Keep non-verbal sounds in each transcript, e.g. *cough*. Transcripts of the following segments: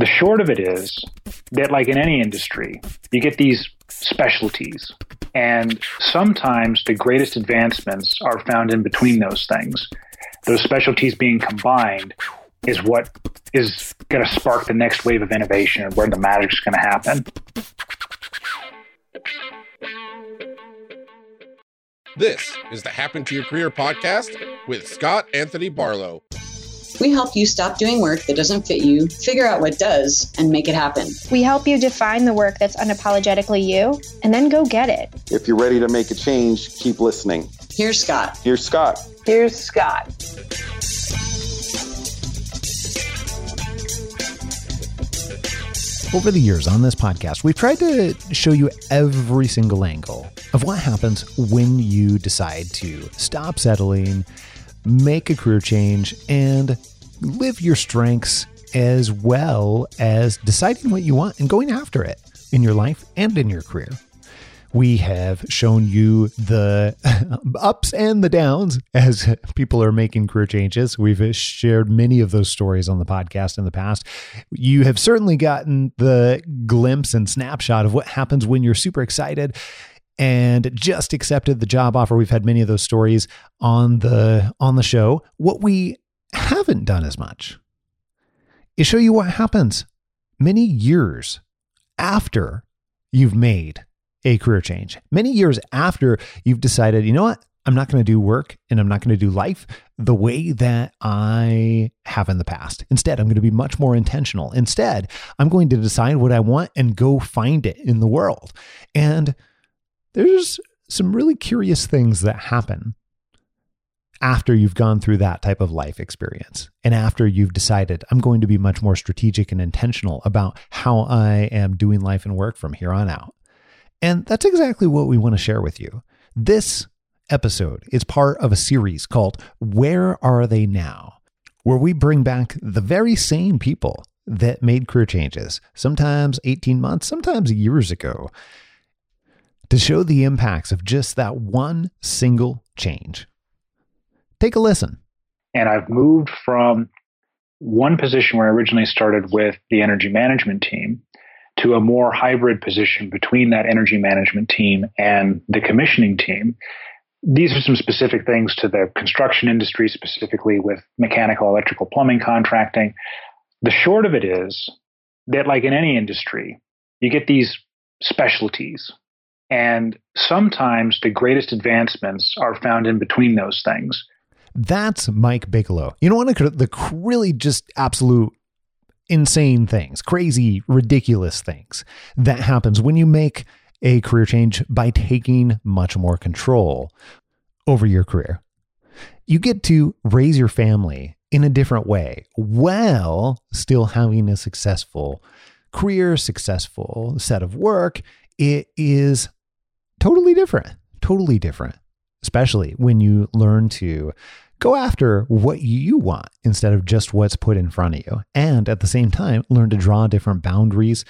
The short of it is that, like in any industry, you get these specialties. And sometimes the greatest advancements are found in between those things. Those specialties being combined is what is going to spark the next wave of innovation and where the magic is going to happen. This is the Happen to Your Career podcast with Scott Anthony Barlow. We help you stop doing work that doesn't fit you, figure out what does, and make it happen. We help you define the work that's unapologetically you, and then go get it. If you're ready to make a change, keep listening. Here's Scott. Here's Scott. Here's Scott. Over the years on this podcast, we've tried to show you every single angle of what happens when you decide to stop settling, make a career change, and live your strengths as well as deciding what you want and going after it in your life and in your career. We have shown you the *laughs* ups and the downs as *laughs* people are making career changes. We've shared many of those stories on the podcast in the past. You have certainly gotten the glimpse and snapshot of what happens when you're super excited and just accepted the job offer. We've had many of those stories on the on the show. What we haven't done as much is show you what happens many years after you've made a career change. Many years after you've decided, you know what? I'm not going to do work and I'm not going to do life the way that I have in the past. Instead, I'm going to be much more intentional. Instead, I'm going to decide what I want and go find it in the world. And there's some really curious things that happen after you've gone through that type of life experience and after you've decided I'm going to be much more strategic and intentional about how I am doing life and work from here on out. And that's exactly what we want to share with you. This episode is part of a series called Where Are They Now? where we bring back the very same people that made career changes, sometimes 18 months, sometimes years ago, to show the impacts of just that one single change. Take a listen. And I've moved from one position where I originally started with the energy management team to a more hybrid position between that energy management team and the commissioning team. These are some specific things to the construction industry, specifically with mechanical, electrical, plumbing contracting. The short of it is that, like in any industry, you get these specialties. And sometimes the greatest advancements are found in between those things. That's Mike Bigelow. You know, one of the really just absolute insane things, crazy, ridiculous things that happens when you make a career change by taking much more control over your career. You get to raise your family in a different way while still having a successful career, successful set of work. It is totally different, totally different, especially when you learn to go after what you want instead of just what's put in front of you. And at the same time, learn to draw different boundaries.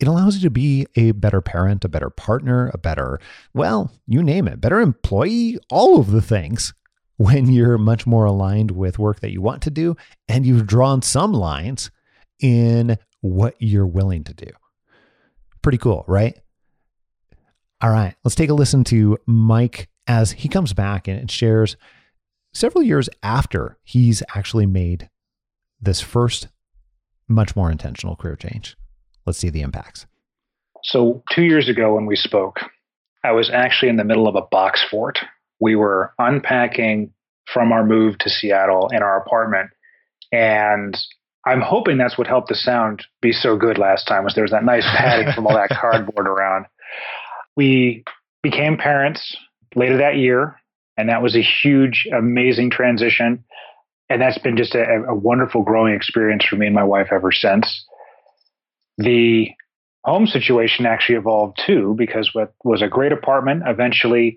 It allows you to be a better parent, a better partner, a better, well, you name it, better employee, all of the things *laughs* when you're much more aligned with work that you want to do and you've drawn some lines in what you're willing to do. Pretty cool, right? All right, let's take a listen to Mike as he comes back and shares several years after he's actually made this first, much more intentional career change. Let's see the impacts. So, two years ago when we spoke, I was actually in the middle of a box fort. We were unpacking from our move to Seattle in our apartment. And I'm hoping that's what helped the sound be so good last time was there was that nice padding from all that *laughs* cardboard around. We became parents later that year and that was a huge, amazing transition. And that's been just a, a wonderful growing experience for me and my wife ever since. The home situation actually evolved too, because what was a great apartment eventually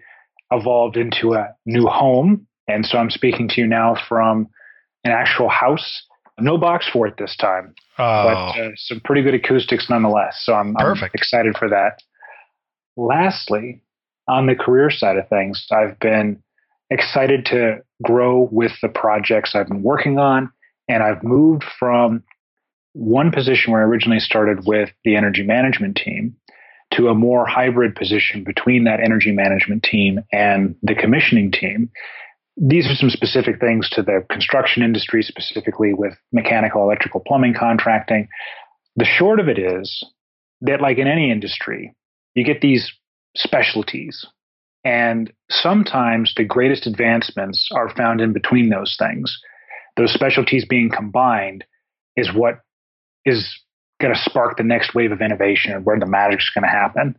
evolved into a new home. And so I'm speaking to you now from an actual house. No box for it this time, oh. but uh, some pretty good acoustics nonetheless. So I'm, I'm excited for that. Lastly, on the career side of things, I've been excited to grow with the projects I've been working on. And I've moved from one position where I originally started with the energy management team to a more hybrid position between that energy management team and the commissioning team. These are some specific things to the construction industry, specifically with mechanical, electrical, plumbing contracting. The short of it is that, like in any industry, you get these specialties. And sometimes the greatest advancements are found in between those things. Those specialties being combined is what is going to spark the next wave of innovation and where the magic's going to happen.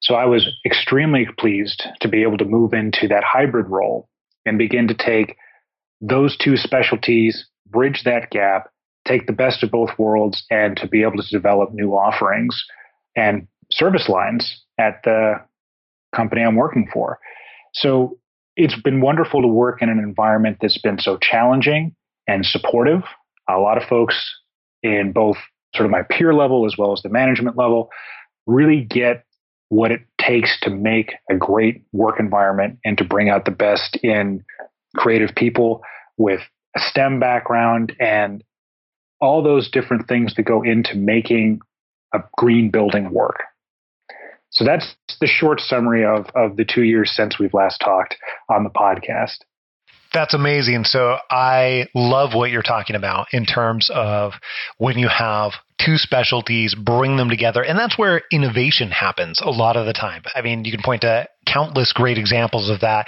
So I was extremely pleased to be able to move into that hybrid role and begin to take those two specialties, bridge that gap, take the best of both worlds, and to be able to develop new offerings and service lines at the company I'm working for. So it's been wonderful to work in an environment that's been so challenging and supportive. A lot of folks in both sort of my peer level as well as the management level really get what it takes to make a great work environment and to bring out the best in creative people with a STEM background and all those different things that go into making a green building work. So that's the short summary of, of the two years since we've last talked on the podcast. That's amazing. So I love what you're talking about in terms of when you have two specialties, bring them together. And that's where innovation happens a lot of the time. I mean, you can point to countless great examples of that.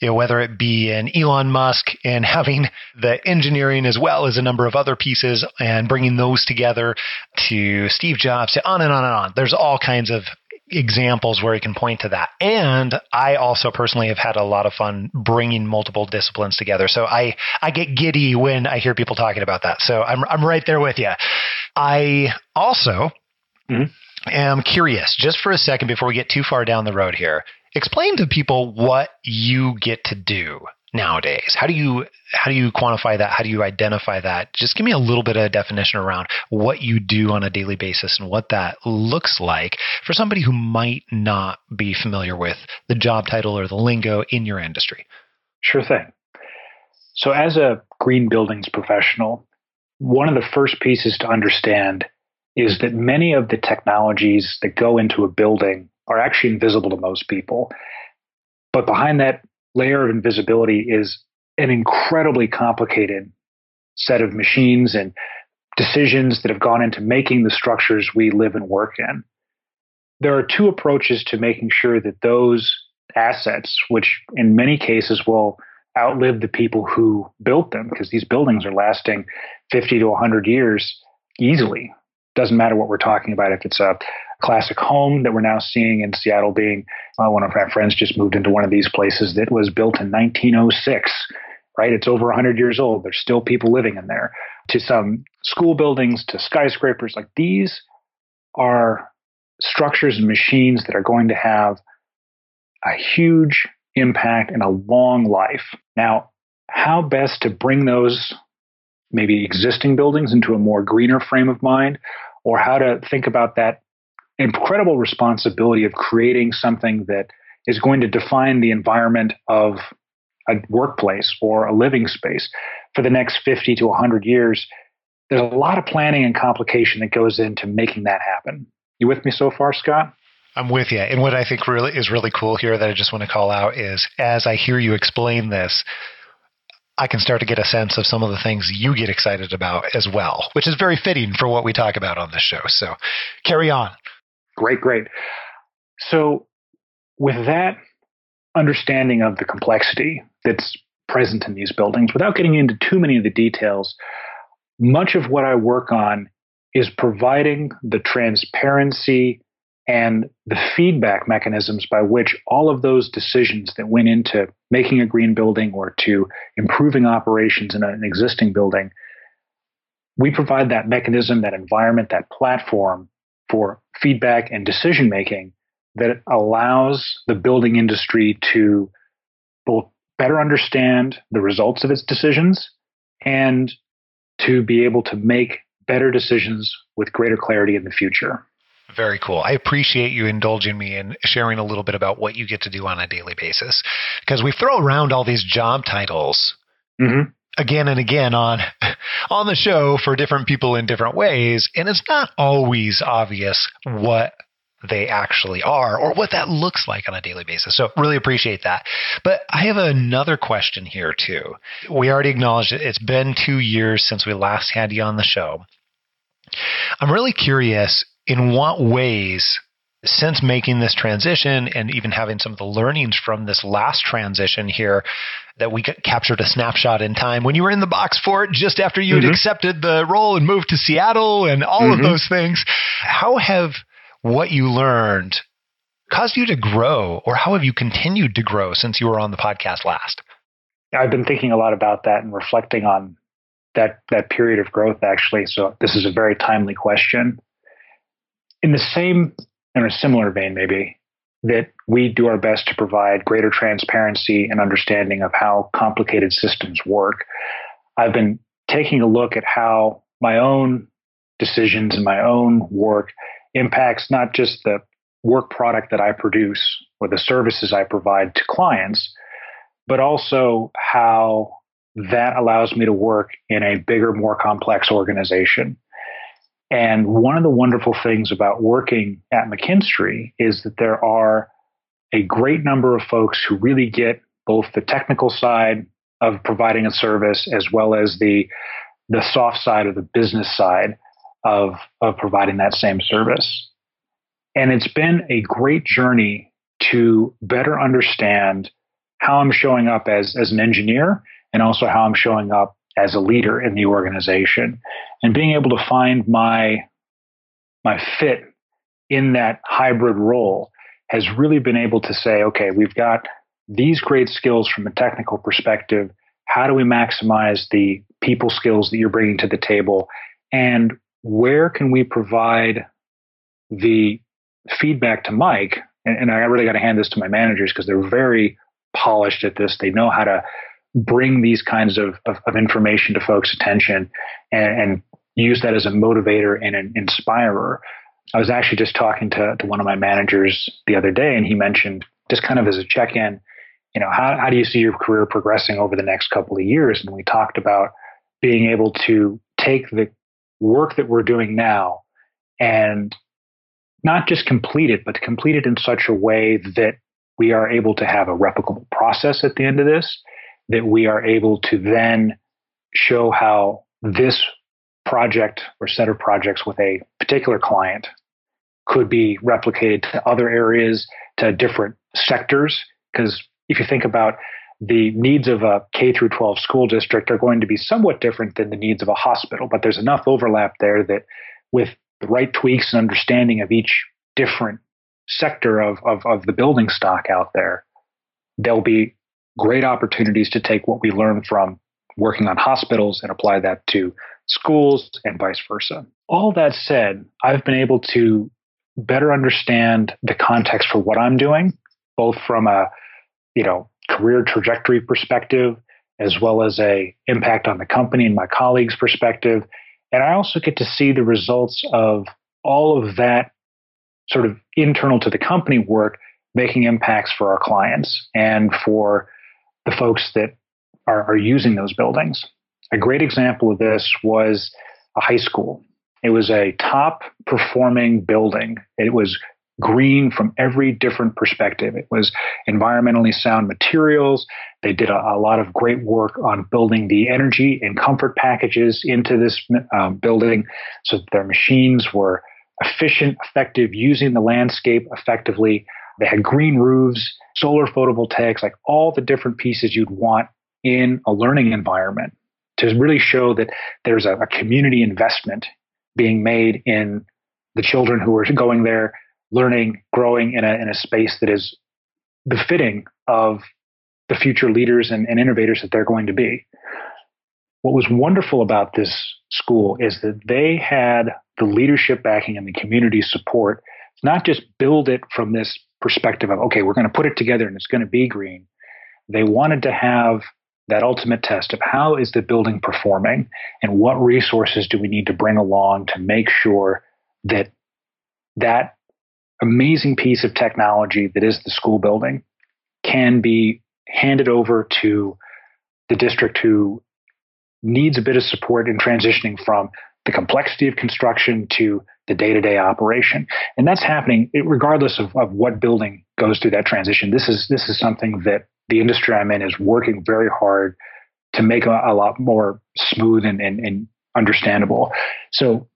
You know, whether it be in Elon Musk and having the engineering as well as a number of other pieces and bringing those together to Steve Jobs, on and on and on. There's all kinds of examples where he can point to that. And I also personally have had a lot of fun bringing multiple disciplines together. So I, I get giddy when I hear people talking about that. So I'm, I'm right there with you. I also mm-hmm. am curious just for a second before we get too far down the road here. Explain to people what you get to do nowadays? How do you how do you quantify that? How do you identify that? Just give me a little bit of definition around what you do on a daily basis and what that looks like for somebody who might not be familiar with the job title or the lingo in your industry. Sure thing. So as a green buildings professional, one of the first pieces to understand is that many of the technologies that go into a building are actually invisible to most people. But behind that layer of invisibility is an incredibly complicated set of machines and decisions that have gone into making the structures we live and work in. There are two approaches to making sure that those assets, which in many cases will outlive the people who built them, because these buildings are lasting 50 to 100 years easily. Doesn't matter what we're talking about, if it's a classic home that we're now seeing in Seattle being uh, one of our friends just moved into one of these places that was built in 1906 right? It's over 100 years old. There's still people living in there. To some school buildings to skyscrapers like these are structures and machines that are going to have a huge impact and a long life. Now how best to bring those maybe existing buildings into a more greener frame of mind or how to think about that incredible responsibility of creating something that is going to define the environment of a workplace or a living space for the next 50 to 100 years. There's a lot of planning and complication that goes into making that happen. You with me so far, Scott? I'm with you. And what I think really is really cool here that I just want to call out is as I hear you explain this, I can start to get a sense of some of the things you get excited about as well, which is very fitting for what we talk about on this show. So carry on. Great, great. So, with that understanding of the complexity that's present in these buildings, without getting into too many of the details, much of what I work on is providing the transparency and the feedback mechanisms by which all of those decisions that went into making a green building or to improving operations in an existing building, we provide that mechanism, that environment, that platform for feedback and decision making that allows the building industry to both better understand the results of its decisions and to be able to make better decisions with greater clarity in the future. Very cool. I appreciate you indulging me in sharing a little bit about what you get to do on a daily basis because we throw around all these job titles mm-hmm. again and again on on the show for different people in different ways, and it's not always obvious what they actually are or what that looks like on a daily basis. So, really appreciate that. But I have another question here, too. We already acknowledged it. It's been two years since we last had you on the show. I'm really curious in what ways since making this transition and even having some of the learnings from this last transition here that we captured a snapshot in time when you were in the box fort just after you had mm-hmm. accepted the role and moved to Seattle and all mm-hmm. of those things. How have what you learned caused you to grow or how have you continued to grow since you were on the podcast last? I've been thinking a lot about that and reflecting on that that period of growth actually. So this is a very timely question. In the same in a similar vein, maybe, that we do our best to provide greater transparency and understanding of how complicated systems work. I've been taking a look at how my own decisions and my own work impacts not just the work product that I produce or the services I provide to clients, but also how that allows me to work in a bigger, more complex organization. And one of the wonderful things about working at McKinstry is that there are a great number of folks who really get both the technical side of providing a service as well as the the soft side of the business side of of providing that same service. And it's been a great journey to better understand how I'm showing up as as an engineer and also how I'm showing up as a leader in the organization and being able to find my my fit in that hybrid role has really been able to say okay we've got these great skills from a technical perspective. How do we maximize the people skills that you're bringing to the table? And where can we provide the feedback to mike? And, and i really got to hand this to my managers because they're very polished at this. They know how to bring these kinds of, of, of information to folks' attention and, and, use that as a motivator and an inspirer. I was actually just talking to, to one of my managers the other day, and he mentioned just kind of as a check in, you know, how, how do you see your career progressing over the next couple of years? And we talked about being able to take the work that we're doing now and not just complete it, but complete it in such a way that we are able to have a replicable process at the end of this that we are able to then show how this project or set of projects with a particular client could be replicated to other areas, to different sectors. Because if you think about the needs of a K through 12 school district are going to be somewhat different than the needs of a hospital, but there's enough overlap there that with the right tweaks and understanding of each different sector of, of, of the building stock out there, there'll be great opportunities to take what we learn from working on hospitals and apply that to schools and vice versa. All that said, I've been able to better understand the context for what I'm doing, both from a you know career trajectory perspective as well as a impact on the company and my colleagues' perspective. And I also get to see the results of all of that sort of internal to the company work making impacts for our clients and for the folks that are, are using those buildings. A great example of this was a high school. It was a top performing building. It was green from every different perspective. It was environmentally sound materials. They did a, a lot of great work on building the energy and comfort packages into this um, building so that their machines were efficient, effective, using the landscape effectively. They had green roofs, solar photovoltaics, like all the different pieces you'd want in a learning environment to really show that there's a, a community investment being made in the children who are going there, learning, growing in a, in a space that is befitting of the future leaders and, and innovators that they're going to be. What was wonderful about this school is that they had the leadership backing and the community support, not just build it from this perspective of, okay, we're going to put it together and it's going to be green. They wanted to have that ultimate test of how is the building performing and what resources do we need to bring along to make sure that that amazing piece of technology that is the school building can be handed over to the district who needs a bit of support in transitioning from the complexity of construction to the day-to-day operation. And that's happening regardless of, of what building goes through that transition. This is this is something that the industry i'm in is working very hard to make a, a lot more smooth and, and, and understandable. So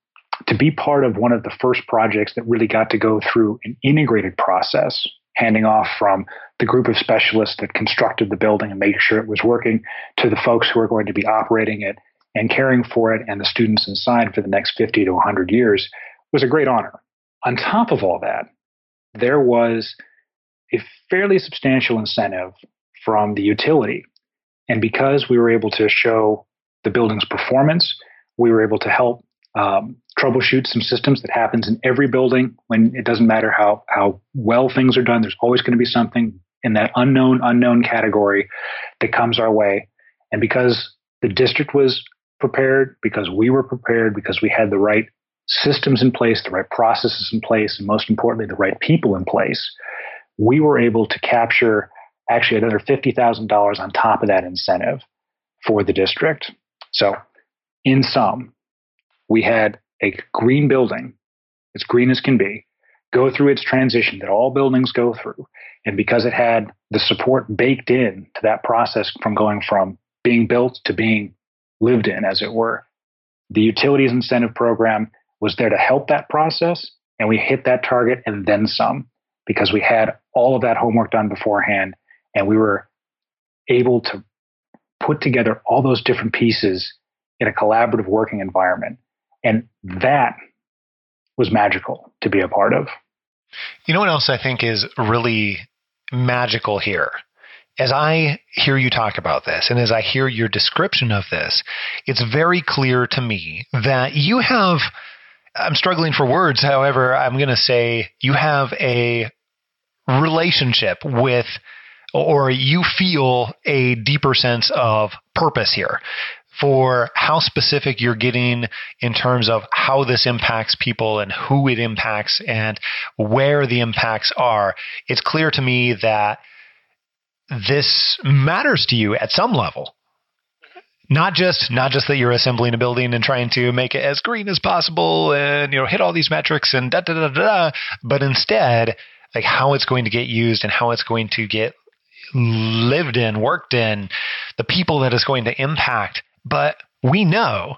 to be part of one of the first projects that really got to go through an integrated process handing off from the group of specialists that constructed the building and made sure it was working to the folks who are going to be operating it and caring for it and the students inside for the next 50 to 100 years was a great honor. On top of all that, there was a fairly substantial incentive from the utility. And because we were able to show the building's performance, we were able to help um, troubleshoot some systems that happens in every building when it doesn't matter how, how well things are done. There's always going to be something in that unknown, unknown category that comes our way. And because the district was prepared, because we were prepared, because we had the right systems in place, the right processes in place, and most importantly, the right people in place, we were able to capture actually another $50,000 on top of that incentive for the district. So, in sum, we had a green building, as green as can be, go through its transition that all buildings go through. And because it had the support baked in to that process from going from being built to being lived in, as it were. The utilities incentive program was there to help that process, and we hit that target and then some because we had all of that homework done beforehand and we were able to put together all those different pieces in a collaborative working environment. And that was magical to be a part of. You know what else I think is really magical here as I hear you talk about this and as I hear your description of this, it's very clear to me that you have, I'm struggling for words, however, I'm going to say you have a relationship with, or you feel a deeper sense of purpose here for how specific you're getting in terms of how this impacts people and who it impacts and where the impacts are. It's clear to me that this matters to you at some level. Not just not just that you're assembling a building and trying to make it as green as possible and you know hit all these metrics and da da da da, but instead like how it's going to get used and how it's going to get lived in, worked in, the people that it's going to impact. But we know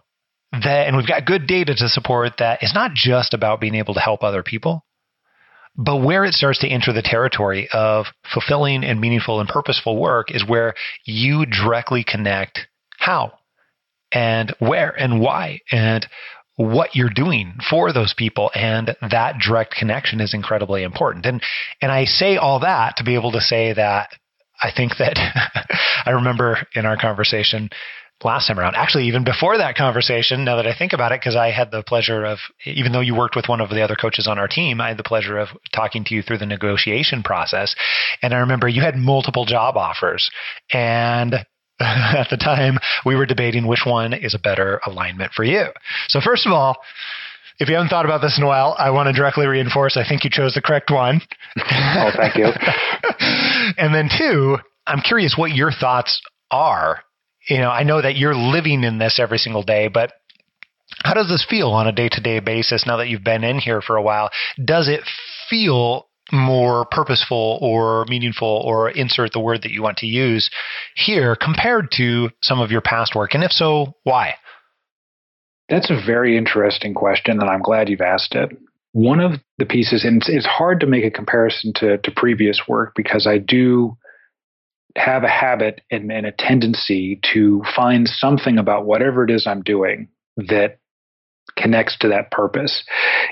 that, and we've got good data to support that it's not just about being able to help other people. But where it starts to enter the territory of fulfilling and meaningful and purposeful work is where you directly connect how and where and why and what you're doing for those people and that direct connection is incredibly important and and I say all that to be able to say that I think that *laughs* I remember in our conversation last time around. Actually, even before that conversation, now that I think about it, because I had the pleasure of, even though you worked with one of the other coaches on our team, I had the pleasure of talking to you through the negotiation process. And I remember you had multiple job offers. And *laughs* at the time, we were debating which one is a better alignment for you. So, first of all, if you haven't thought about this in a while, I want to directly reinforce I think you chose the correct one. oh, thank you. *laughs* and then, two, I'm curious what your thoughts are you know, I know that you're living in this every single day, but how does this feel on a day to day basis now that you've been in here for a while? Does it feel more purposeful or meaningful or insert the word that you want to use here compared to some of your past work? And if so, why? That's a very interesting question, and I'm glad you've asked it. One of the pieces, and it's hard to make a comparison to, to previous work because I do have a habit and, and a tendency to find something about whatever it is I'm doing that connects to that purpose.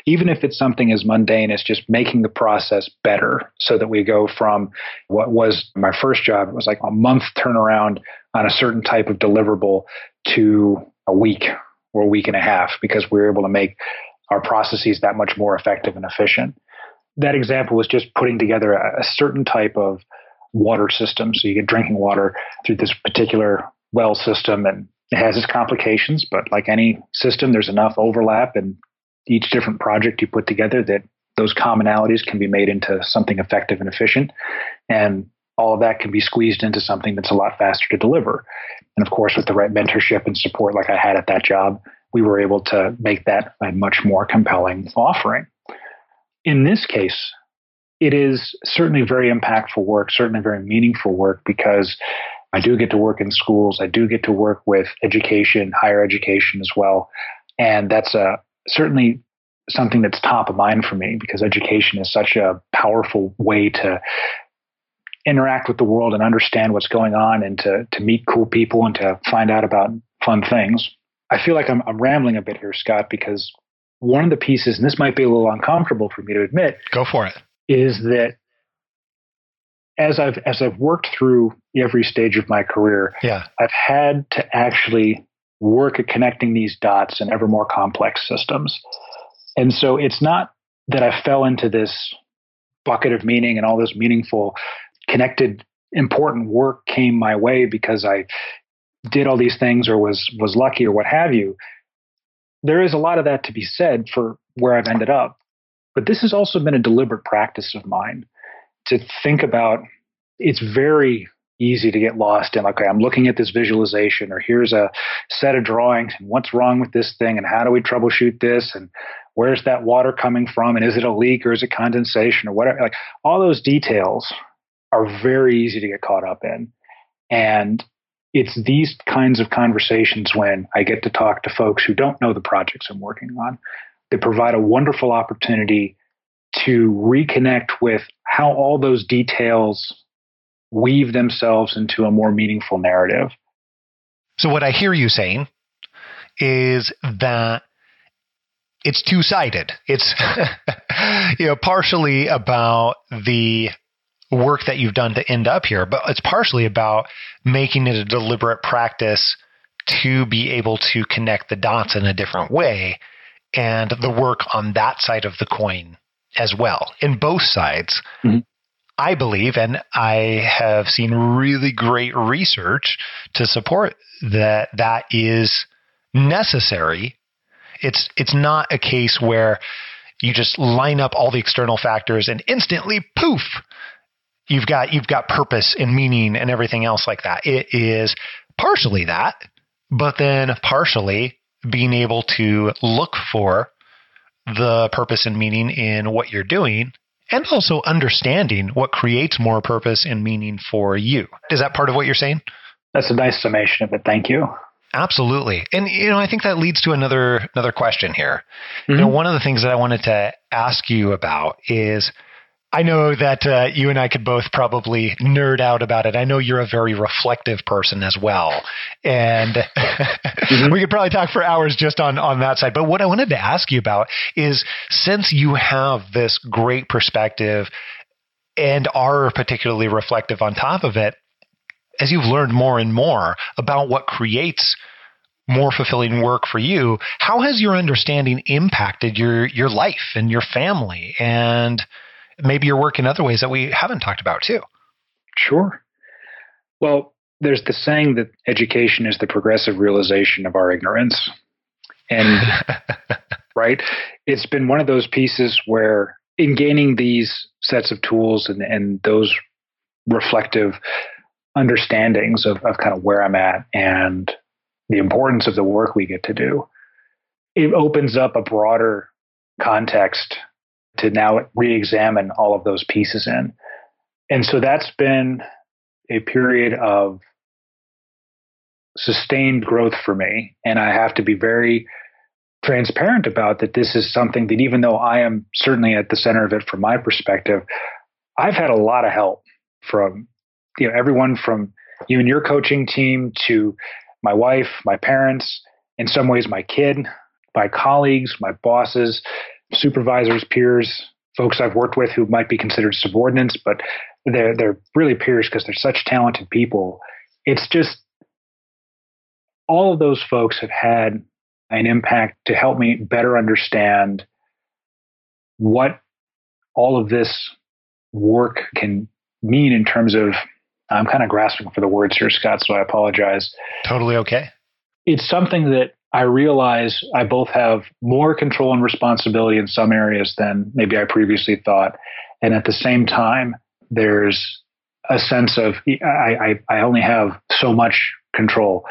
Even if it's something as mundane as just making the process better so that we go from what was my first job, it was like a month turnaround on a certain type of deliverable to a week or a week and a half because we were able to make our processes that much more effective and efficient. That example was just putting together a, a certain type of water system. So you get drinking water through this particular well system, and it has its complications. But like any system, there's enough overlap in each different project you put together that those commonalities can be made into something effective and efficient. And all of that can be squeezed into something that's a lot faster to deliver. And of course, with the right mentorship and support like I had at that job, we were able to make that a much more compelling offering. In this case, it is certainly very impactful work, certainly very meaningful work because I do get to work in schools. I do get to work with education, higher education as well. And that's a, certainly something that's top of mind for me because education is such a powerful way to interact with the world and understand what's going on and to, to meet cool people and to find out about fun things. I feel like I'm, I'm rambling a bit here, Scott, because one of the pieces, and this might be a little uncomfortable for me to admit, Go for it. is that as I've as I've worked through every stage of my career, Yeah. I've had to actually work at connecting these dots in ever more complex systems. And so it's not that I fell into this bucket of meaning and all this meaningful, connected, important work came my way because I did all these things or was was lucky or what have you. There is a lot of that to be said for where I've ended up. But this has also been a deliberate practice of mine to think about it's very easy to get lost in okay i'm looking at this visualization or here's a set of drawings and what's wrong with this thing and how do we troubleshoot this and where's that water coming from and is it a leak or is it condensation or whatever like all those details are very easy to get caught up in. And it's these kinds of conversations when i get to talk to folks who don't know the projects i'm working on. That provide a wonderful opportunity to reconnect with how all those details weave themselves into a more meaningful narrative. So what I hear you saying is that it's two-sided. It's *laughs* you know partially about the work that you've done to end up here, but it's partially about making it a deliberate practice to be able to connect the dots in a different way and the work on that side of the coin as well. In both sides, Mhm. I believe, and I have seen really great research to support that that is necessary. It's it's not a case where you just line up all the external factors and instantly poof you've got you've got purpose and meaning and everything else like that. It is partially that, but then partially being able to look for the purpose and meaning in what you're doing and also understanding what creates more purpose and meaning for you. Is that part of what you're saying? That's a nice summation of it. Thank you. Absolutely. And you know, I think that leads to another another question here. You know, mm-hmm. one of the things that I wanted to ask you about is I know that uh, you and I could both probably nerd out about it. I know you're a very reflective person as well, and *laughs* we could probably talk for hours just on on that side. But what I wanted to ask you about is, since you have this great perspective and are particularly reflective on top of it, as you've learned more and more about what creates more fulfilling work for you, how has your understanding impacted your your life and your family and maybe your work in other ways that we haven't talked about too? Sure. Well, there's the saying that education is the progressive realization of our ignorance. And *laughs* right, it's been one of those pieces where in gaining these sets of tools and, and those reflective understandings of, of kind of where I'm at and the importance of the work we get to do, it opens up a broader context to now re-examine all of those pieces in. And so that's been a period of sustained growth for me. And I have to be very transparent about that this is something that even though I am certainly at the center of it from my perspective, I've had a lot of help from you know everyone from you and your coaching team to my wife, my parents, in some ways my kid, my colleagues, my bosses, supervisors, peers, folks I've worked with who might be considered subordinates, but they're they're really peers because they're such talented people. It's just all of those folks have had an impact to help me better understand what all of this work can mean in terms of I'm kind of grasping for the words here, Scott, so I apologize. Totally okay. It's something that I realize I both have more control and responsibility in some areas than maybe I previously thought. And at the same time, there's a sense of I, I, I only have so much control.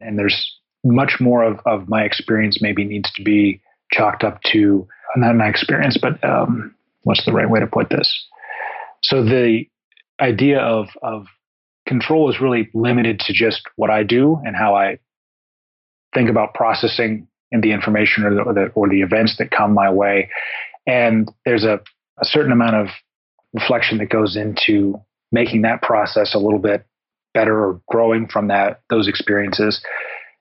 And there's much more of, of my experience maybe needs to be chalked up to not my experience, but um, what's the right way to put this? So the idea of of control is really limited to just what I do and how I think about processing and the information or the, or the, or the events that come my way. And there's a, a certain amount of reflection that goes into making that process a little bit better or growing from that those experiences.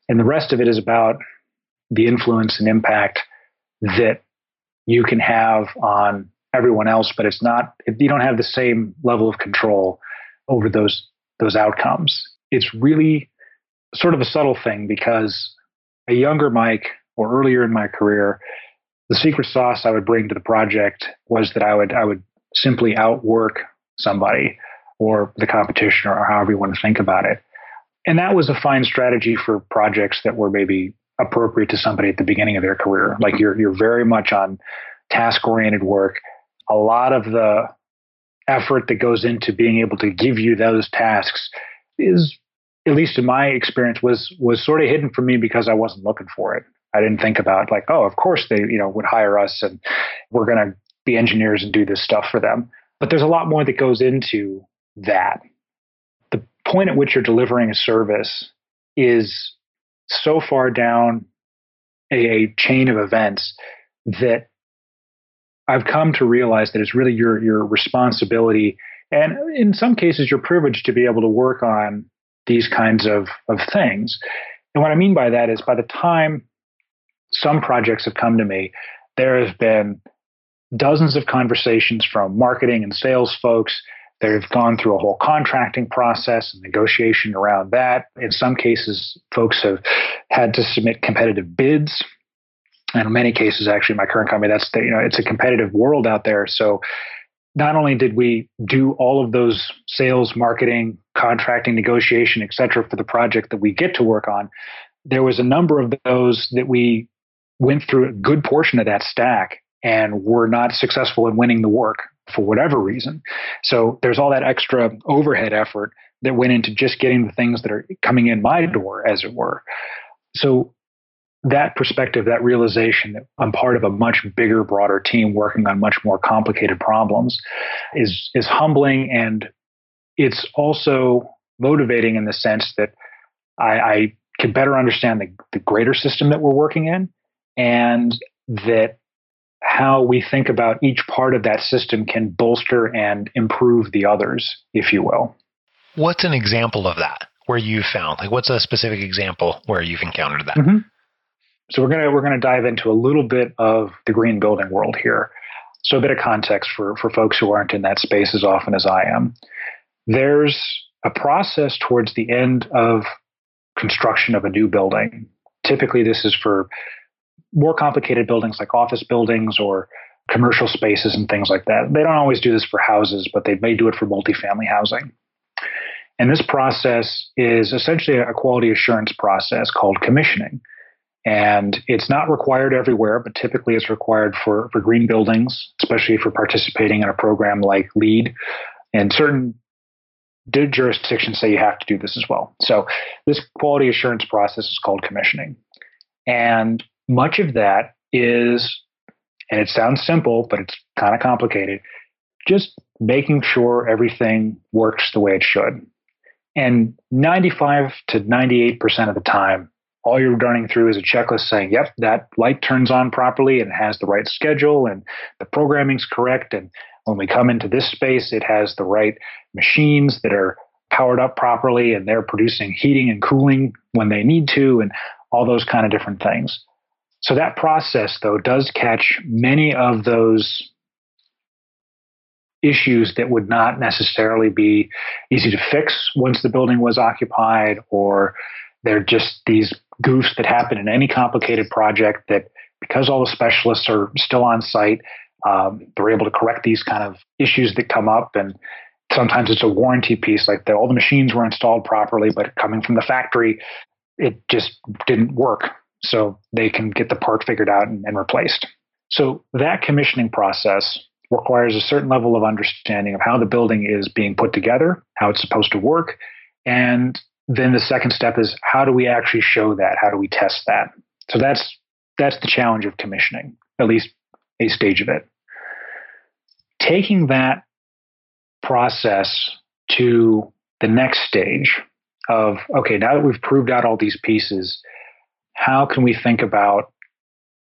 And the rest of it is about the influence and impact that you can have on everyone else, but it's not you don't have the same level of control over those those outcomes. It's really sort of a subtle thing because a younger Mike or earlier in my career, the secret sauce I would bring to the project was that I would I would simply outwork somebody or the competition or however you want to think about it. And that was a fine strategy for projects that were maybe appropriate to somebody at the beginning of their career. Like you're you're very much on task oriented work. A lot of the effort that goes into being able to give you those tasks is at least in my experience was was sort of hidden from me because I wasn't looking for it. I didn't think about like, oh, of course they, you know, would hire us and we're going to be engineers and do this stuff for them. But there's a lot more that goes into that. The point at which you're delivering a service is so far down a, a chain of events that I've come to realize that it's really your your responsibility and in some cases your privilege to be able to work on these kinds of, of things. And what I mean by that is by the time some projects have come to me, there have been dozens of conversations from marketing and sales folks They've gone through a whole contracting process and negotiation around that. In some cases, folks have had to submit competitive bids. And in many cases, actually, my current company, that's the, you know, it's a competitive world out there. So not only did we do all of those sales, marketing, contracting, negotiation, et cetera, for the project that we get to work on, there was a number of those that we went through a good portion of that stack and were not successful in winning the work for whatever reason. So there's all that extra overhead effort that went into just getting the things that are coming in my door, as it were. So that perspective, that realization that I'm part of a much bigger, broader team working on much more complicated problems is is humbling and it's also motivating in the sense that I, I can better understand the, the greater system that we're working in and that how we think about each part of that system can bolster and improve the others, if you will. What's an example of that where you found? Like, what's a specific example where you've encountered that? Mm-hmm. So we're gonna we're gonna dive into a little bit of the green building world here. So a bit of context for for folks who aren't in that space as often as I am. There's a process towards the end of construction of a new building. Typically, this is for more complicated buildings like office buildings or commercial spaces and things like that. They don't always do this for houses, but they may do it for multifamily housing. And this process is essentially a quality assurance process called commissioning. And it's not required everywhere, but typically it's required for, for green buildings, especially for participating in a program like LEED. And certain jurisdictions say you have to do this as well. So this quality assurance process is called commissioning. And much of that is, and it sounds simple, but it's kind of complicated, just making sure everything works the way it should. And 95 to 98% of the time, all you're running through is a checklist saying, yep, that light turns on properly and has the right schedule and the programming's correct. And when we come into this space, it has the right machines that are powered up properly and they're producing heating and cooling when they need to and all those kind of different things. So that process, though, does catch many of those issues that would not necessarily be easy to fix once the building was occupied, or they're just these goofs that happen in any complicated project that because all the specialists are still on site, um, they're able to correct these kind of issues that come up. And sometimes it's a warranty piece, like the, all the machines were installed properly, but coming from the factory, it just didn't work so they can get the part figured out and, and replaced. So that commissioning process requires a certain level of understanding of how the building is being put together, how it's supposed to work, and then the second step is how do we actually show that? How do we test that? So that's that's the challenge of commissioning, at least a stage of it. Taking that process to the next stage of okay, now that we've proved out all these pieces, how can we think about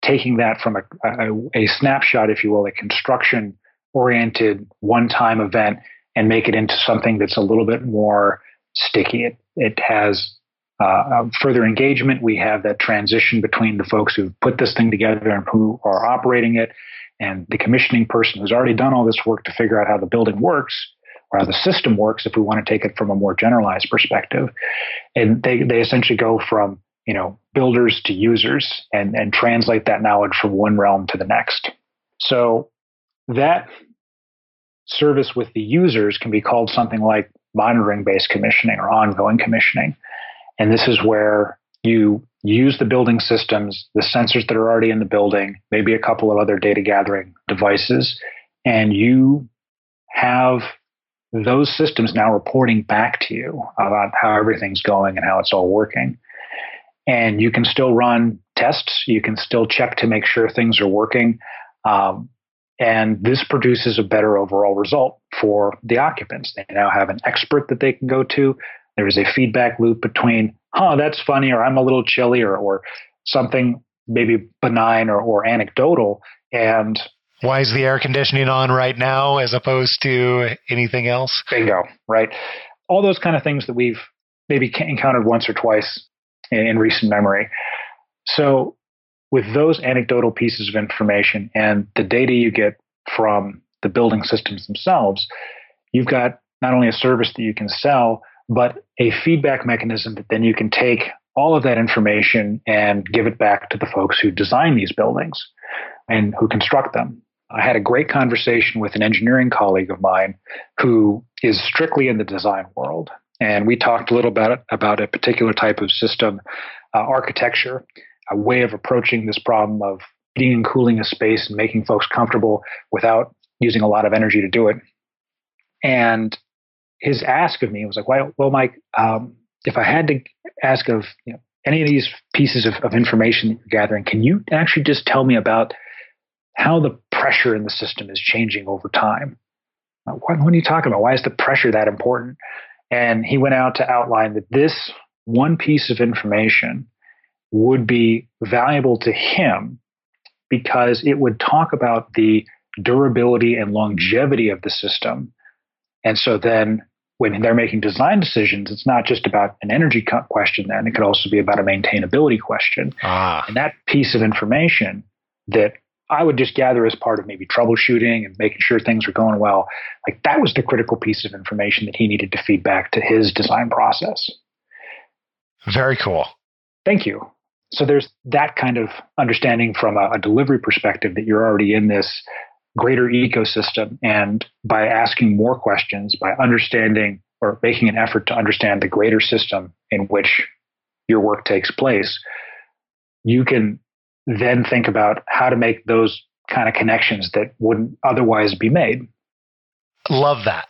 taking that from a, a, a snapshot, if you will, a construction oriented one time event and make it into something that's a little bit more sticky. It, it has uh, further engagement. We have that transition between the folks who've put this thing together and who are operating it, and the commissioning person who's already done all this work to figure out how the building works or how the system works. If we want to take it from a more generalized perspective, and they they essentially go from you know builders to users and and translate that knowledge from one realm to the next. So that service with the users can be called something like monitoring based commissioning or ongoing commissioning. And this is where you use the building systems, the sensors that are already in the building, maybe a couple of other data gathering devices, and you have those systems now reporting back to you about how everything's going and how it's all working. And you can still run tests, you can still check to make sure things are working. Um, and this produces a better overall result for the occupants. They now have an expert that they can go to. There is a feedback loop between, huh, that's funny, or I'm a little chilly, or, or something maybe benign or, or anecdotal. And why is the air conditioning on right now as opposed to anything else? Bingo, right? All those kind of things that we've maybe encountered once or twice in, in recent memory. So with those anecdotal pieces of information and the data you get from the building systems themselves, you've got not only a service that you can sell, but a feedback mechanism that then you can take all of that information and give it back to the folks who design these buildings and who construct them. I had a great conversation with an engineering colleague of mine who is strictly in the design world. And we talked a little bit about a particular type of system uh, architecture a way of approaching this problem of heating and cooling a space and making folks comfortable without using a lot of energy to do it. And his ask of me was like, well, well Mike, um, if I had to ask of you know, any of these pieces of, of information that you're gathering, can you actually just tell me about how the pressure in the system is changing over time? What, what are you talking about? Why is the pressure that important? And he went out to outline that this one piece of information would be valuable to him because it would talk about the durability and longevity of the system. And so then when they're making design decisions, it's not just about an energy question, then it could also be about a maintainability question. Ah. And that piece of information that I would just gather as part of maybe troubleshooting and making sure things are going well, like that was the critical piece of information that he needed to feed back to his design process. Very cool. Thank you so there's that kind of understanding from a, a delivery perspective that you're already in this greater ecosystem. And by asking more questions, by understanding or making an effort to understand the greater system in which your work takes place, you can then think about how to make those kind of connections that wouldn't otherwise be made. Love that.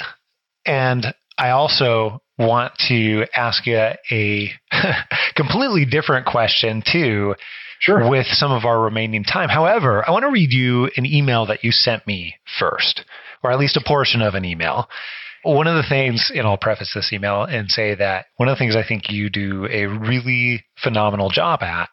And I also want to ask you a *laughs* completely different question too. Sure. With some of our remaining time. However, I want to read you an email that you sent me first, or at least a portion of an email. One of the things, and I'll preface this email and say that one of the things I think you do a really phenomenal job at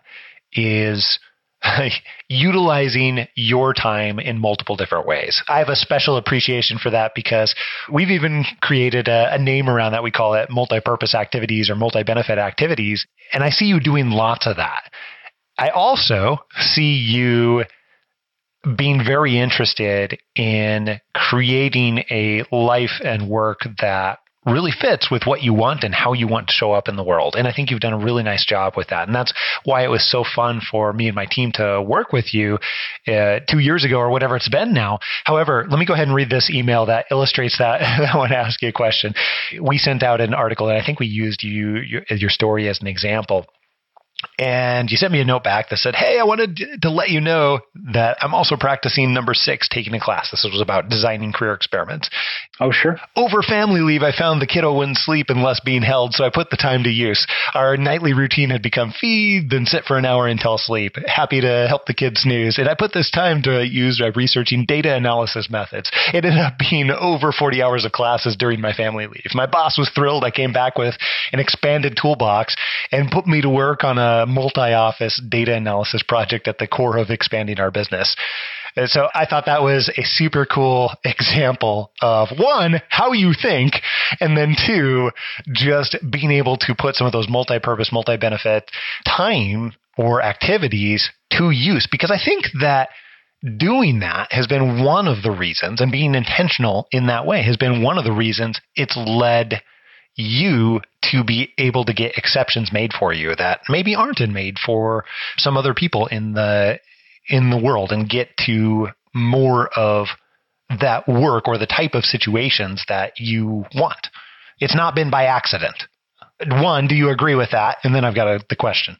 is *laughs* utilizing your time in multiple different ways. I have a special appreciation for that because we've even created a, a name around that. We call it multi-purpose activities or multi-benefit activities. And I see you doing lots of that. I also see you being very interested in creating a life and work that really fits with what you want and how you want to show up in the world. And I think you've done a really nice job with that. And that's why it was so fun for me and my team to work with you uh, two years ago or whatever it's been now. However, let me go ahead and read this email that illustrates that. *laughs* I want to ask you a question. We sent out an article and I think we used you, your, your story as an example and you sent me a note back that said, Hey, I wanted to let you know that I'm also practicing number six, taking a class. This was about designing career experiments. Oh, sure. Over family leave, I found the kiddo wouldn't sleep unless being held, so I put the time to use. Our nightly routine had become feed, then sit for an hour until sleep. Happy to help the kids snooze. And I put this time to use by researching data analysis methods. It ended up being over 40 hours of classes during my family leave. My boss was thrilled. I came back with an expanded toolbox and put me to work on a multi office data analysis project at the core of expanding our business. And so I thought that was a super cool *laughs* example of one, how you think, and then two, just being able to put some of those multi purpose, multi benefit time or activities to use. Because I think that doing that has been one of the reasons, and being intentional in that way has been one of the reasons it's led you to be able to get exceptions made for you that maybe aren't made for some other people in the in the world and get to more of that work or the type of situations that you want. It's not been by accident. One, do you agree with that? And then I've got a, the question.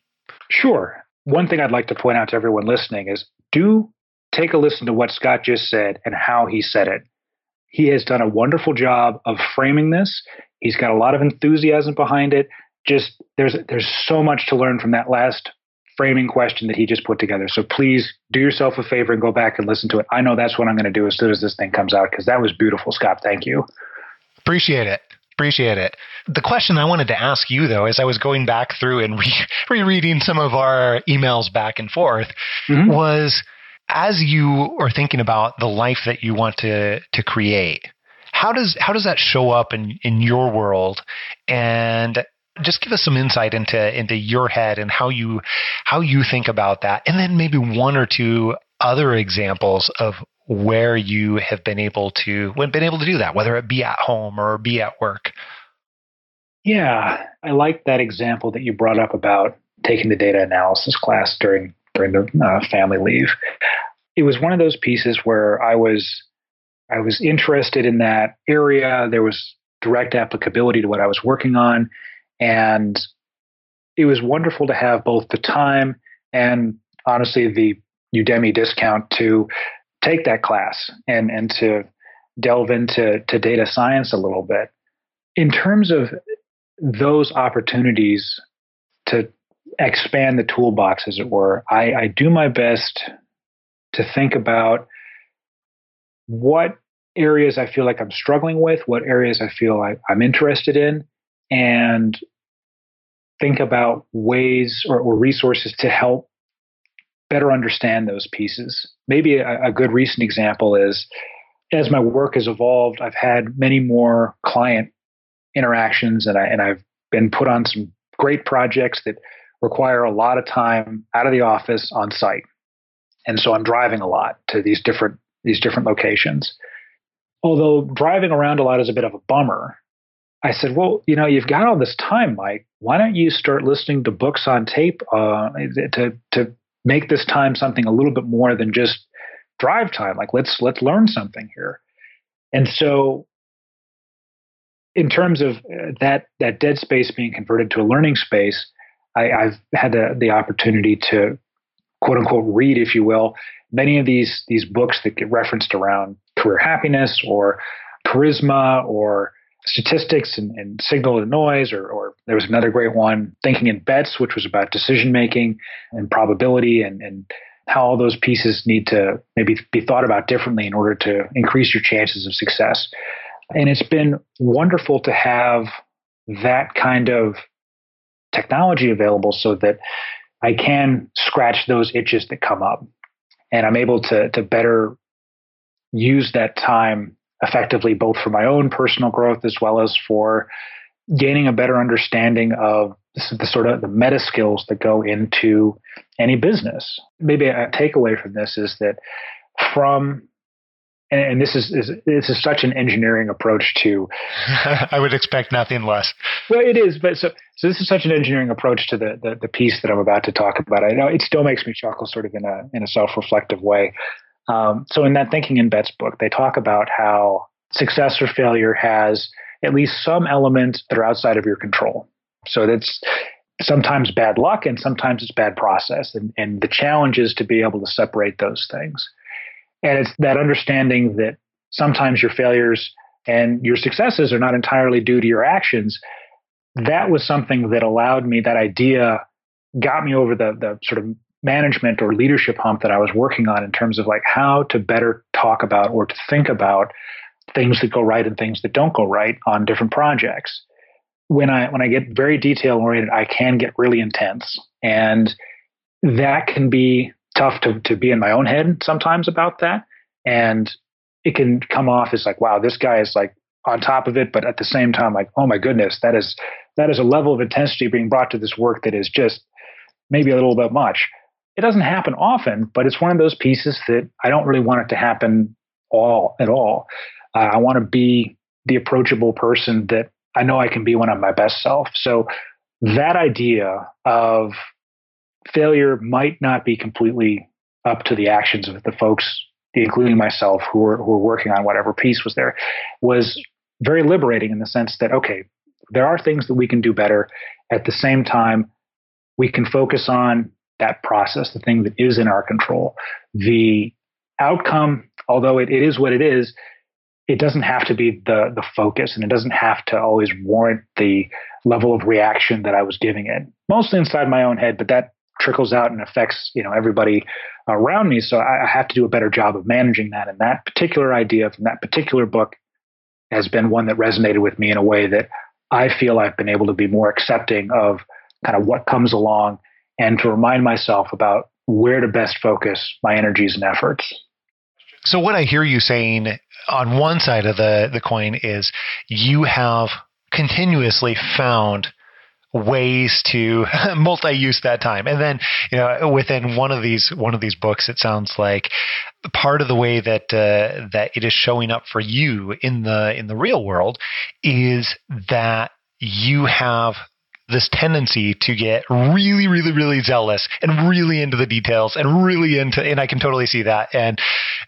Sure. One thing I'd like to point out to everyone listening is do take a listen to what Scott just said and how he said it. He has done a wonderful job of framing this. He's got a lot of enthusiasm behind it. Just there's there's so much to learn from that last framing question that he just put together. So please do yourself a favor and go back and listen to it. I know that's what I'm going to do as soon as this thing comes out because that was beautiful, Scott. Thank you. Appreciate it. Appreciate it. The question I wanted to ask you, though, as I was going back through and re- *laughs* rereading some of our emails back and forth, mm-hmm. was as you are thinking about the life that you want to to create, how does how does that show up in in your world? And just give us some insight into into your head and how you how you think about that, and then maybe one or two other examples of where you have been able to been able to do that, whether it be at home or be at work. Yeah, I like that example that you brought up about taking the data analysis class during during the uh, family leave. It was one of those pieces where I was I was interested in that area. There was direct applicability to what I was working on. And it was wonderful to have both the time and honestly the Udemy discount to take that class and, and to delve into to data science a little bit. In terms of those opportunities to expand the toolbox, as it were, I, I do my best to think about what areas I feel like I'm struggling with, what areas I feel I, am interested in, and think about ways or, or, resources to help better understand those pieces. Maybe a, a good recent example is as my work has evolved, I've had many more client interactions and I and I've been put on some great projects that require a lot of time out of the office on site. And so I'm driving a lot to these different these different locations although driving around a lot is a bit of a bummer, I said, well, you know, you've got all this time, Mike. Why don't you start listening to books on tape uh, to to make this time something a little bit more than just drive time? Like let's let's learn something here. And so, in terms of uh, that that dead space being converted to a learning space, I, have had the, the opportunity to quote unquote read, if you will, many of these these books that get referenced around career happiness or charisma or statistics and, and signal to noise or, or, there was another great one thinking in bets which was about decision making and probability and, and how all those pieces need to maybe be thought about differently in order to increase your chances of success. And it's been wonderful to have that kind of technology available so that i can scratch those itches that come up. And i'm able to to better use that time effectively, both for my own personal growth as well as for gaining a better understanding of the sort of the meta skills that go into any business. Maybe a takeaway from this is that from and this is, is this is such an engineering approach to *laughs* I would expect nothing less. Well, it is, but so so this is such an engineering approach to the, the the piece that I'm about to talk about. I know it still makes me chuckle, sort of in a in a self reflective way. Um, so in that Thinking in Bets book, they talk about how success or failure has at least some elements that are outside of your control. So that's sometimes bad luck and sometimes it's bad process. And, and the challenge is to be able to separate those things. And it's that understanding that sometimes your failures and your successes are not entirely due to your actions. That was something that allowed me, that idea got me over the, the sort of management or leadership hump that I was working on in terms of like how to better talk about or to think about things that go right and things that don't go right on different projects. When I when I get very detail oriented, I can get really intense, and that can be tough to to be in my own head sometimes about that, and it can come off as like, wow, this guy is like on top of it, but at the same time, like, oh my goodness, that is that is a level of intensity being brought to this work that is just maybe a little bit much. It doesn't happen often, but it's one of those pieces that I don't really want it to happen all at all. Uh, I want to be the approachable person that I know I can be when I'm my best self. So that idea of failure might not be completely up to the actions of the folks, including myself, who were who were working on whatever piece was there, was very liberating in the sense that okay, there are things that we can do better. At the same time, we can focus on that process, the thing that is in our control. The outcome, although it, it is what it is, it doesn't have to be the the focus and it doesn't have to always warrant the level of reaction that I was giving it. Mostly inside my own head, but that trickles out and affects you know everybody around me. So I, I have to do a better job of managing that. And that particular idea from that particular book has been one that resonated with me in a way that I feel I've been able to be more accepting of kind of what comes along and to remind myself about where to best focus my energies and efforts. So what I hear you saying on one side of the, the coin is you have continuously found ways to *laughs* multi-use that time and then you know within one of these one of these books it sounds like part of the way that uh, that it is showing up for you in the in the real world is that you have this tendency to get really, really, really zealous and really into the details and really into, and I can totally see that. And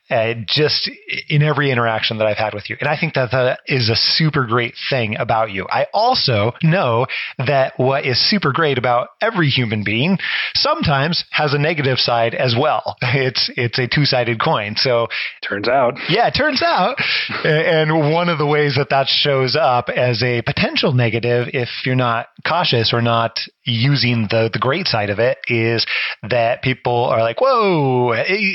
uh, just in every interaction that I've had with you. And I think that that is a super great thing about you. I also know that what is super great about every human being sometimes has a negative side as well. *laughs* It's, it's a two sided coin. So it turns out, yeah, it turns out. and one of the ways that that shows up as a potential negative, if you're not cautious or not using the the great side of it is that people are like, whoa,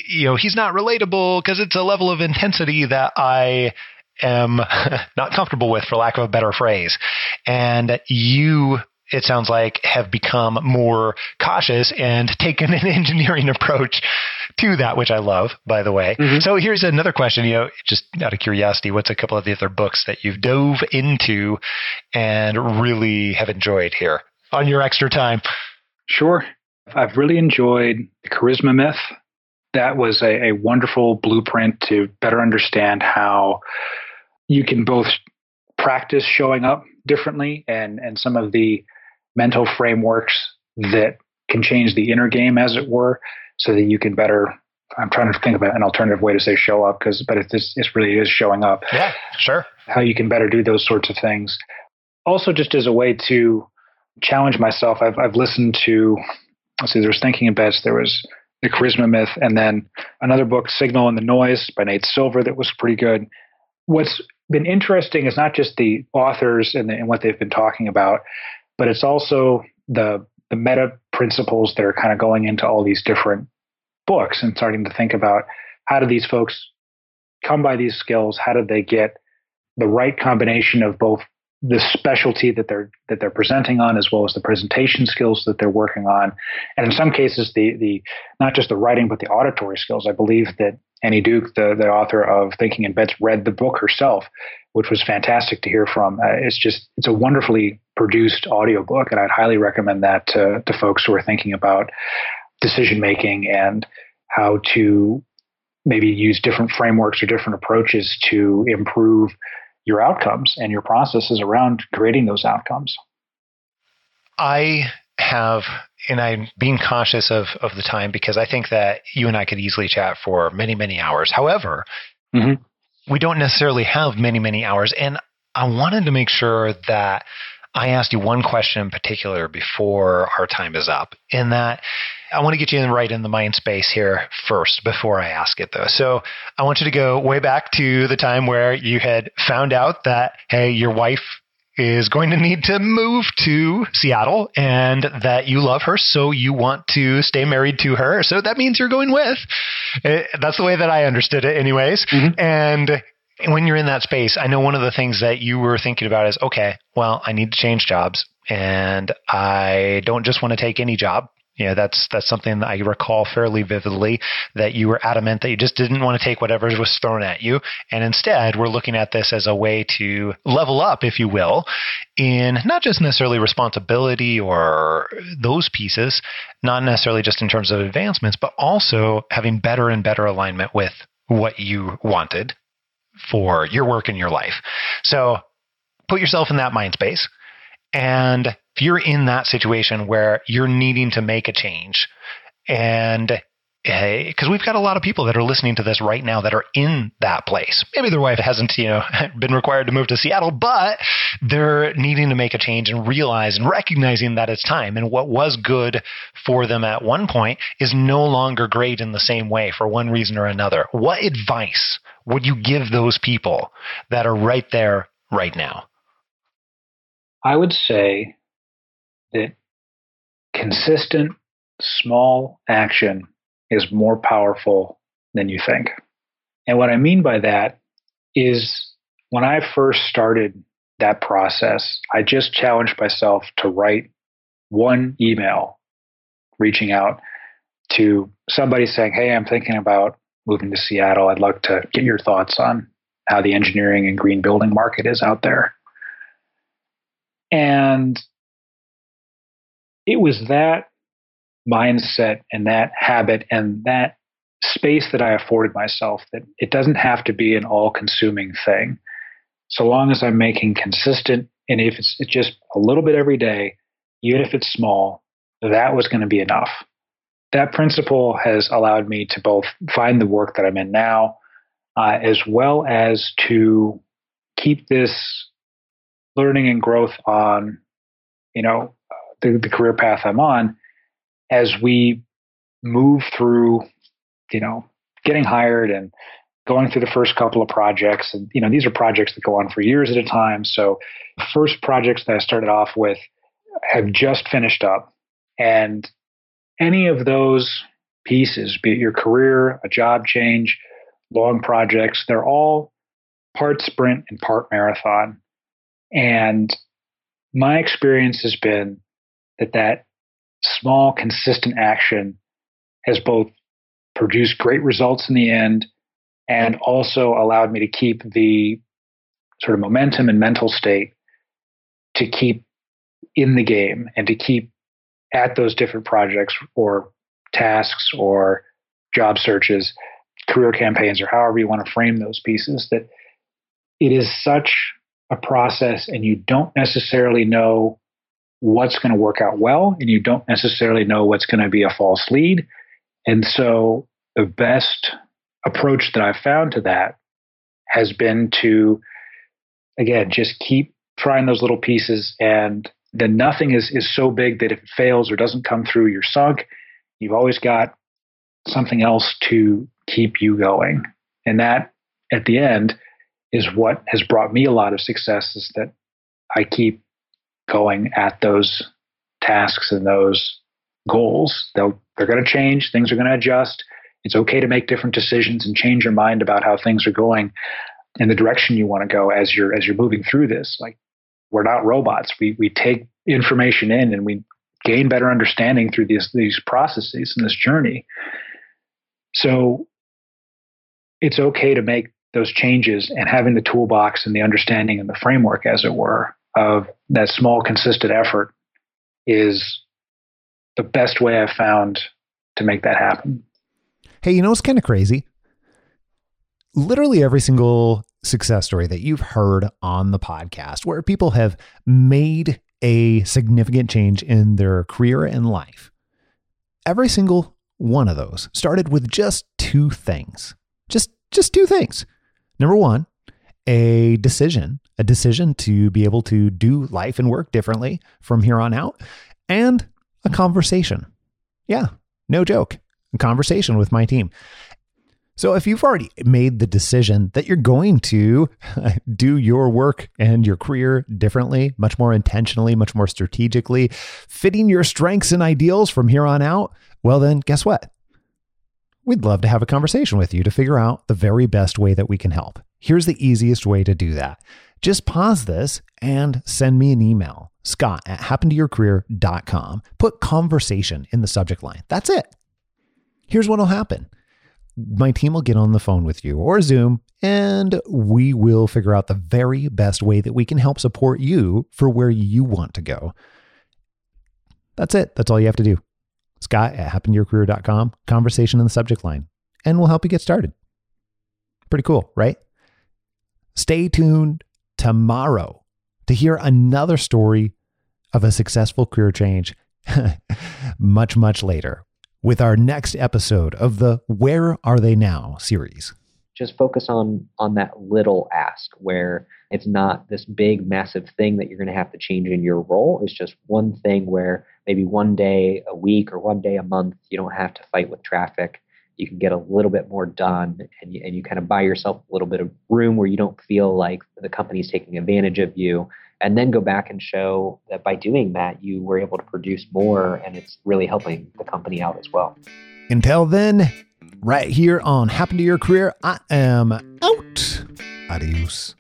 you know, he's not relatable because it's a level of intensity that I am *laughs* not comfortable with, for lack of a better phrase. And you it sounds like have become more cautious and taken an *laughs* engineering approach to that, which I love, by the way. Mm-hmm. So here's another question, you know, just out of curiosity, what's a couple of the other books that you've dove into and really have enjoyed here on your extra time? Sure. I've really enjoyed the charisma myth. That was a, a wonderful blueprint to better understand how you can both practice showing up differently and, and some of the mental frameworks that can change the inner game, as it were, so that you can better. I'm trying to think of an alternative way to say show up, because but it's it really is showing up. Yeah, sure. How you can better do those sorts of things. Also, just as a way to challenge myself, I've I've listened to. Let's see, there was Thinking in Bets, there was the Charisma Myth, and then another book, Signal and the Noise, by Nate Silver, that was pretty good. What's been interesting is not just the authors and, the, and what they've been talking about, but it's also the the meta principles that are kind of going into all these different books and starting to think about how do these folks come by these skills? How do they get the right combination of both the specialty that they're that they're presenting on as well as the presentation skills that they're working on and in some cases the the not just the writing but the auditory skills i believe that annie duke the the author of thinking in bets read the book herself which was fantastic to hear from uh, it's just it's a wonderfully produced audiobook and i'd highly recommend that to, to folks who are thinking about decision making and how to maybe use different frameworks or different approaches to improve your outcomes and your processes around creating those outcomes. I have, and I'm being cautious of, of the time because I think that you and I could easily chat for many, many hours. However, mm-hmm. we don't necessarily have many, many hours. And I wanted to make sure that I asked you one question in particular before our time is up, in that I want to get you in right in the mind space here first before I ask it though. So I want you to go way back to the time where you had found out that, hey, your wife is going to need to move to Seattle and that you love her, so you want to stay married to her. So that means you're going with. Eh, that's the way that I understood it, anyways. Mm-hmm. And when you're in that space, I know one of the things that you were thinking about is okay, well, I need to change jobs and I don't just want to take any job. You know, that's that's something that I recall fairly vividly that you were adamant that you just didn't want to take whatever was thrown at you. And instead, we're looking at this as a way to level up, if you will, in not just necessarily responsibility or those pieces, not necessarily just in terms of advancements, but also having better and better alignment with what you wanted for your work and your life. So put yourself in that mind space. And if you're in that situation where you're needing to make a change and eh, because we've got a lot of people that are listening to this right now that are in that place. Maybe their wife hasn't, you know, *laughs* been required to move to Seattle, but they're needing to make a change and realize and recognizing that it's time. And what was good for them at one point is no longer great in the same way for one reason or another. What advice would you give those people that are right there right now? I would say that consistent small action is more powerful than you think. And what I mean by that is when I first started that process, I just challenged myself to write one email reaching out to somebody saying, Hey, I'm thinking about moving to Seattle. I'd like to get your thoughts on how the engineering and green building market is out there. And it was that mindset and that habit and that space that I afforded myself that it doesn't have to be an all consuming thing. So long as I'm making consistent, and if it's just a little bit every day, even if it's small, that was going to be enough that principle has allowed me to both find the work that I'm in now, uh, as well as to keep this learning and growth on, you know, the, the career path I'm on as we move through, you know, getting hired and going through the first couple of projects. And, you know, these are projects that go on for years at a time. So the first projects that I started off with have just finished up. And any of those pieces, be it your career, a job change, long projects, they're all part sprint and part marathon. And my experience has been that that small, consistent action has both produced great results in the end and also allowed me to keep the sort of momentum and mental state to keep in the game and to keep at those different projects or tasks or job searches, career campaigns, or however you want to frame those pieces, that it is such a process and you don't necessarily know what's going to work out well and you don't necessarily know what's going to be a false lead. And so the best approach that I've found to that has been to, again, just keep trying those little pieces and then nothing is is so big that if it fails or doesn't come through, you're sunk. You've always got something else to keep you going, and that at the end is what has brought me a lot of success. Is that I keep going at those tasks and those goals. They'll they're going to change. Things are going to adjust. It's okay to make different decisions and change your mind about how things are going in the direction you want to go as you're as you're moving through this. Like we're not robots. We we take information in and we gain better understanding through these these processes and this journey. So it's okay to make those changes and having the toolbox and the understanding and the framework, as it were, of that small, consistent effort is the best way I've found to make that happen. Hey, you know what's kind of crazy? Literally every single success story that you've heard on the podcast where people have made a significant change in their career and life. Every single one of those started with just two things. Just just two things. Number 1, a decision, a decision to be able to do life and work differently from here on out, and a conversation. Yeah, no joke, a conversation with my team. So if you've already made the decision that you're going to *laughs* do your work and your career differently, much more intentionally, much more strategically, fitting your strengths and ideals from here on out, well, then guess what? We'd love to have a conversation with you to figure out the very best way that we can help. Here's the easiest way to do that. Just pause this and send me an email, scott at happentoyourcareer.com. Put conversation in the subject line. That's it. Here's what'll happen my team will get on the phone with you or Zoom, and we will figure out the very best way that we can help support you for where you want to go. That's it. That's all you have to do. Scott at happentoyourcareer.com, conversation in the subject line, and we'll help you get started. Pretty cool, right? Stay tuned tomorrow to hear another story of a successful career change *laughs* much, much later with our next episode of the Where Are They Now series. Just focus on on that little ask where it's not this big massive thing that you're going to have to change in your role. It's just one thing where maybe one day a week or one day a month you don't have to fight with traffic. You can get a little bit more done and you, and you kind of buy yourself a little bit of room where you don't feel like the company's taking advantage of you and then go back and show that by doing that, you were able to produce more and it's really helping the company out as well. Until then, right here on Happen to Your Career, I am out. Adios.